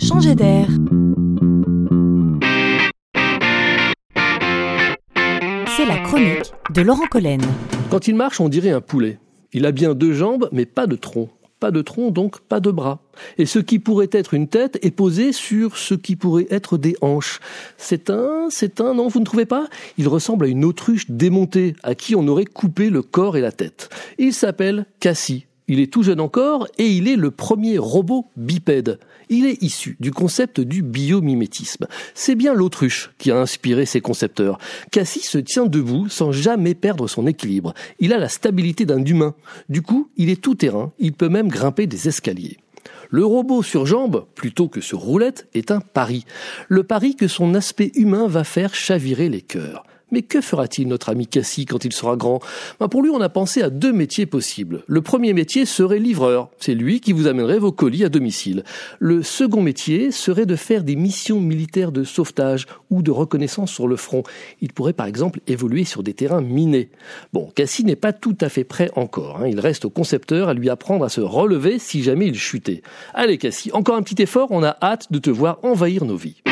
changer d'air. C'est la chronique de Laurent Collen. Quand il marche, on dirait un poulet. Il a bien deux jambes, mais pas de tronc. Pas de tronc, donc pas de bras. Et ce qui pourrait être une tête est posé sur ce qui pourrait être des hanches. C'est un, c'est un, non, vous ne trouvez pas? Il ressemble à une autruche démontée, à qui on aurait coupé le corps et la tête. Il s'appelle Cassie. Il est tout jeune encore et il est le premier robot bipède. Il est issu du concept du biomimétisme. C'est bien l'autruche qui a inspiré ses concepteurs. Cassie se tient debout sans jamais perdre son équilibre. Il a la stabilité d'un humain. Du coup, il est tout terrain. Il peut même grimper des escaliers. Le robot sur jambes, plutôt que sur roulette, est un pari. Le pari que son aspect humain va faire chavirer les cœurs. Mais que fera-t-il notre ami Cassie quand il sera grand? Ben Pour lui, on a pensé à deux métiers possibles. Le premier métier serait livreur. C'est lui qui vous amènerait vos colis à domicile. Le second métier serait de faire des missions militaires de sauvetage ou de reconnaissance sur le front. Il pourrait par exemple évoluer sur des terrains minés. Bon, Cassie n'est pas tout à fait prêt encore. Hein. Il reste au concepteur à lui apprendre à se relever si jamais il chutait. Allez Cassie, encore un petit effort, on a hâte de te voir envahir nos vies.